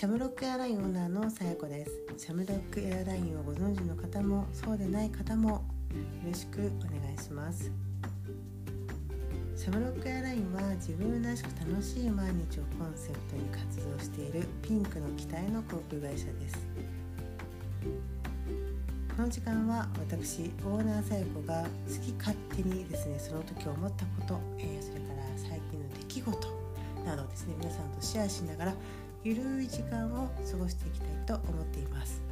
シャムロックエアラインオーナーのさやこです。シャムロックエアラインをご存知の方もそうでない方もよろしくお願いします。シャムロックエアラインは自分らしく楽しい毎日をコンセプトに活動しているピンクの機体の航空会社です。この時間は私オーナーさやこが好き勝手にですねその時思ったこと、えー、それから最近の出来事などですね皆さんとシェアしながらゆるい時間を過ごしていきたいと思っています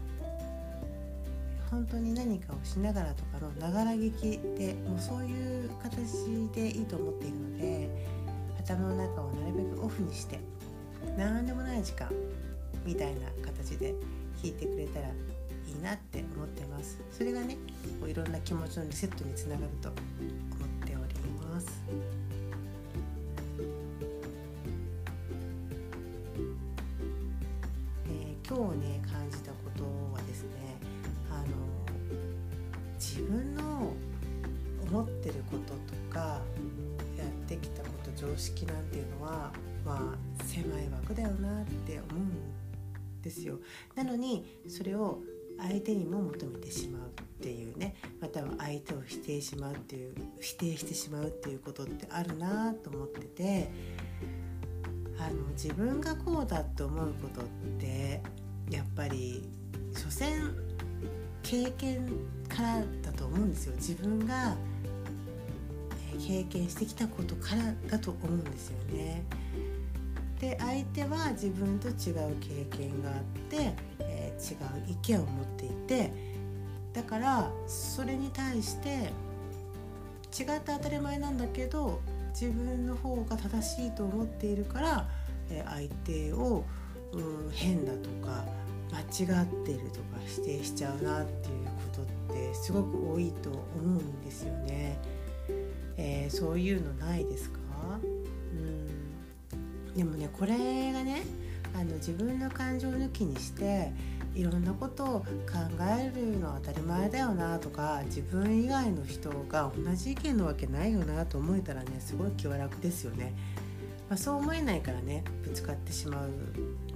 本当に何かをしながらとかのながら聞きでもうそういう形でいいと思っているので頭の中をなるべくオフにして何でもない時間みたいな形で聞いてくれたらいいなって思ってますそれがねこういろんな気持ちのリセットにつながると思っております。今日ね感じたことはですねあの自分の思ってることとかやってきたこと常識なんていうのはまあ狭い枠だよなって思うんですよ。なのにそれを相手にも求めてしまうっていうねまたは相手を否定しまうっていう否定してしまうっていうことってあるなと思っててあの自分がこうだと思うことってやっぱり所詮経験からだと思うんですよ自分が経験してきたことからだと思うんですよね。で相手は自分と違う経験があって、えー、違う意見を持っていてだからそれに対して違って当たり前なんだけど自分の方が正しいと思っているから、えー、相手をうん変だとか間違ってるとか否定しちゃうなっていうことってすごく多いと思うんですよね。えー、そういうのないですか？うんでもねこれがねあの自分の感情抜きにしていろんなことを考えるのは当たり前だよなとか自分以外の人が同じ意見のわけないよなと思えたらねすごい気は楽ですよね。まあ、そう思えないからねぶつかってしまう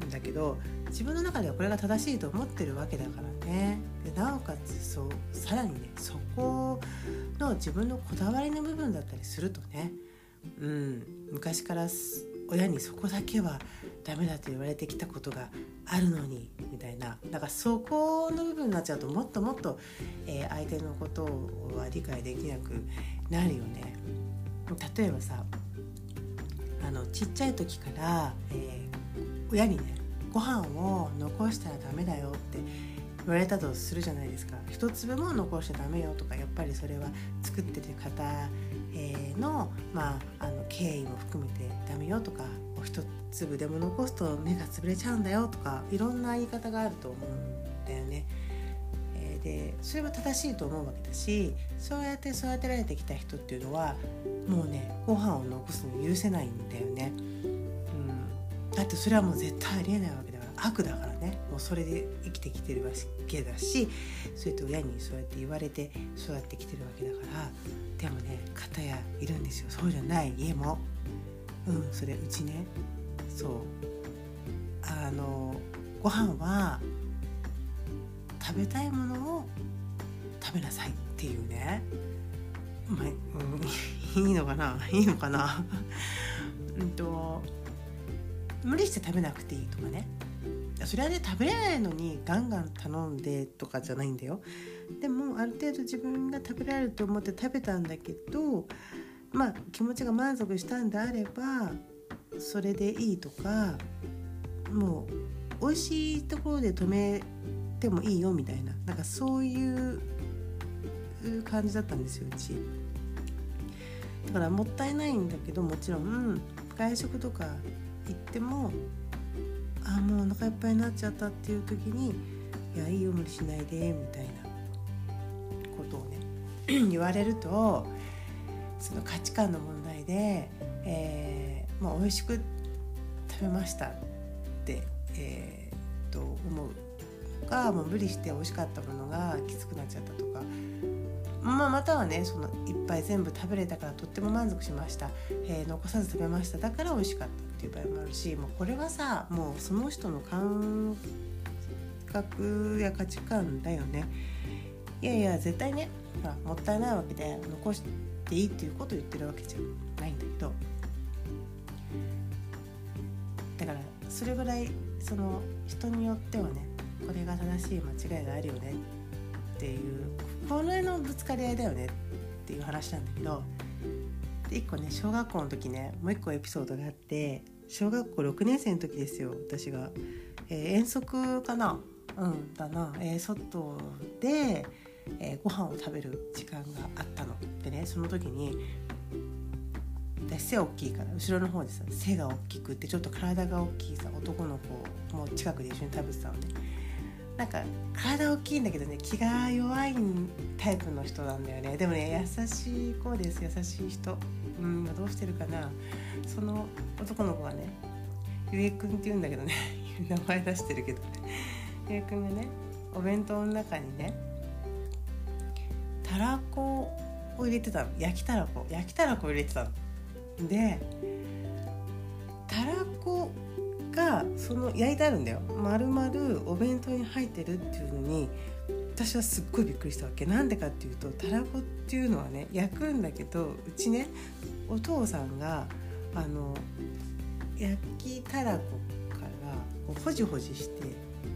んだけど自分の中ではこれが正しいと思ってるわけだからねでなおかつそうさらにねそこの自分のこだわりの部分だったりするとね、うん、昔から親にそこだけはダメだと言われてきたことがあるのにみたいなだからそこの部分になっちゃうともっともっと、えー、相手のことは理解できなくなるよね。例えばさあのちっちゃい時から、えー、親にねご飯を残したらダメだよって言われたとするじゃないですか一粒も残しちゃダメよとかやっぱりそれは作ってる方の,、まあ、あの経緯も含めてダメよとか一粒でも残すと目が潰れちゃうんだよとかいろんな言い方があると思うんだよね。でそれは正しいと思うわけだしそうやって育てられてきた人っていうのはもうねご飯を残すの許せないんだよね、だってそれはもう絶対ありえないわけだから。悪だからね。もうそれで生きてきてるわけだしそうやって親にそうやって言われて育ってきてるわけだから。でもね片やいるんですよ。そうじゃない家も。うんそれうちね。そう。あのご飯は食べたいものを食べなさいっていうね、まあうん、いいのかな？いいのかな？うんと無理して食べなくていいとかね。それはね食べれないのにガンガン頼んでとかじゃないんだよ。でもある程度自分が食べられると思って食べたんだけどまあ気持ちが満足したんであればそれでいいとかもう美味しいところで止めてもいいよみたいな。なんかそういう感じだったんですようち。だからもったいないんだけどもちろん。外食とか行ってもああもうお腹いっぱいになっちゃったっていう時にいやいいよ無理しないでみたいな。ことをね 言われるとその価値観の問題で、えーまあ、美味しく食べましたって、えー、と思うかもう無理して美味しかったものがきつくなっちゃったとか、まあ、またはねそのいっぱい全部食べれたからとっても満足しました、えー、残さず食べました。だから美味しかった。っていう場合もあるしもうこれはさもうその人の感覚や価値観だよね。いやいや絶対ねほらもったいないわけで残していいっていうことを言ってるわけじゃないんだけど。だからそれぐらいその人によってはねこれが正しい間違いがあるよねっていうこれのぶつかり合いだよねっていう話なんだけど。で1個ね小学校の時ねもう1個エピソードがあって。小学校6年生の時ですよ私が、えー、遠足かな？うんだな、えー、外で、えー、ご飯を食べる時間があったの。でねその時に私背大きいから後ろの方でさ背が大きくってちょっと体が大きいさ男の子も近くで一緒に食べてたのね。なんか体大きいんだけどね気が弱いタイプの人なんだよね。でもね優しい子です。優しい人。うん今どうしてるかな。その男の子がねゆえくんって言うんだけどね。名前出してるけど。ゆえくんがねお弁当の中にねたらこを入れてたの。焼きたらこ。焼きたらこ入れてたの。でたらこがその焼いてあるんだよ。丸々お弁当に入ってるっていうのに私はすっごいびっくりしたわけ。なんでかっていうとたらこっていうのはね焼くんだけどうちねお父さんがあの焼きたらこからこほじほじして、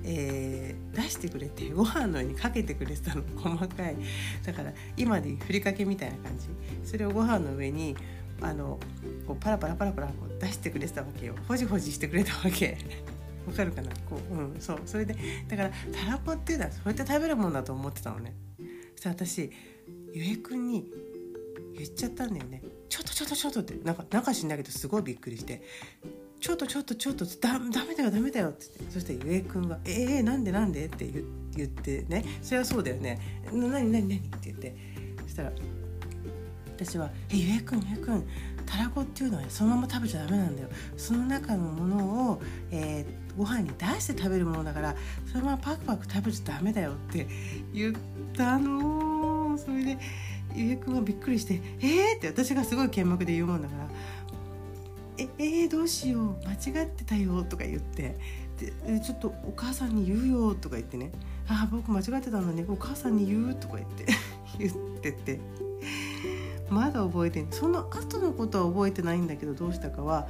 えー、出してくれてご飯の上にかけてくれてたの。細かい。だから今でふりかけみたいな感じ。それをご飯の上にあのこうパラパラパラパラこう出してくれてたわけよ。ほじほじしてくれたわけ。わかるかな？こううんそう。それでだからたらこっていうのはそうやって食べるもんだと思ってたのね。そしたら私ゆえくんに言っちゃったんだよね。ちょっとちょっとちょっとって。なんかなんか知んないけどすごいびっくりして。ちょっとちょっとちょっとだダメだよダメだよって言って。そしてゆえくんが「えー、なんでなんで?」って言ってね。それはそうだよね「何何何?」って言って。そしたら私は「えゆえくんゆえくん。たらこっていうのは、ね、そのまま食べちゃダメなんだよ。その中のものを、えー、ご飯に出して食べるものだからそのままパクパク食べちゃダメだよ」って言ったの。それでゆえくんはびっくりして「えー!」って私がすごい剣幕で言うもんだから「ええー、どうしよう？間違ってたよ」とか言ってで「ちょっとお母さんに言うよ」とか言ってね「ああ僕間違ってたのね。お母さんに言う」とか言って 言ってて。まだ覚えてんその後のことは覚えてないんだけどどうしたかは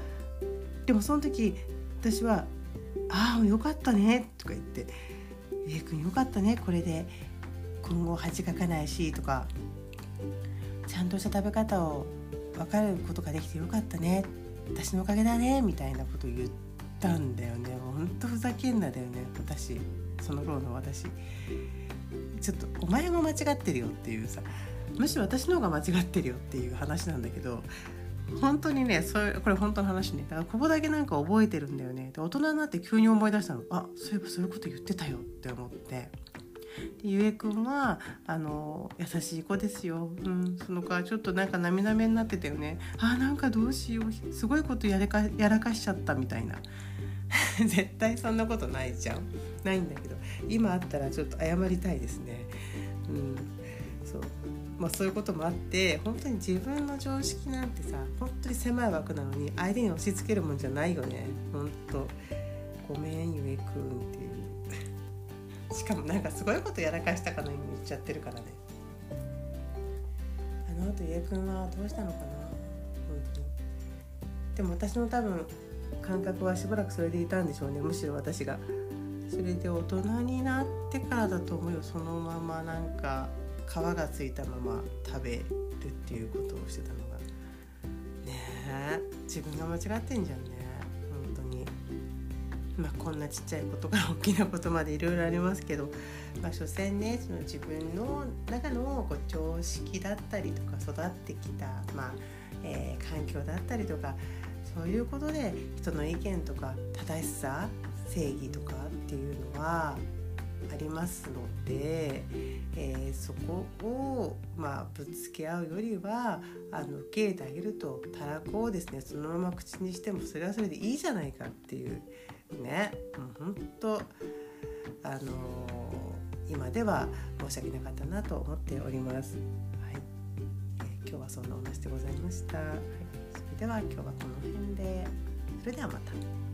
でもその時私は「ああよかったね」とか言って「えい君よかったねこれで今後恥かかないし」とか「ちゃんとした食べ方を分かることができてよかったね私のおかげだね」みたいなことを言ったんだよね。ほんとふざけんなだよね私。その頃の私ちょっとお前も間違ってるよっていうさ。むしろ私の方が間違ってるよっていう話なんだけど本当にねそれこれ本当の話ね。だからここだけなんか覚えてるんだよね。で大人になって急に思い出したの。あそういえばそういうこと言ってたよって思って。でゆえくんはあの優しい子ですよ、うん、その子はちょっとなんかなみなめになってたよね。あなんかどうしよう。すごいことやれかやらかしちゃったみたいな。絶対そんなことないじゃん。ないんだけど。今あったらちょっと謝りたいですね。うん。そう。まあ、そういうこともあって本当に自分の常識なんてさ本当に狭い枠なのに相手に押し付けるもんじゃないよね。本当。ごめんゆえくんっていう。しかもなんかすごいことやらかしたかのように言っちゃってるからね。あの後ゆえくんはどうしたのかな。本当に。でも私の多分感覚はしばらくそれでいたんでしょうね。むしろ私が。それで大人になってからだと思うよ。そのままなんか皮がついたまま食べるっていうことをしてたのが。ねえ。自分が間違ってんじゃんね。本当に。まあこんなちっちゃいことから大きなことまでいろいろありますけど。まあ所詮ねその自分の中のこう常識だったりとか育ってきた、まあえー、環境だったりとかそういうことで人の意見とか正しさ正義とかっていうのはありますので、えー、そこを、まあ、ぶつけ合うよりはあの受け入れてあげるとたらこをですねそのまま口にしてもそれはそれでいいじゃないかっていうねもう本当あのー、今では申し訳なかったなと思っております。はいえー、今日はそんなお話でございました。はい、それでは今日はこの辺で。それではまた。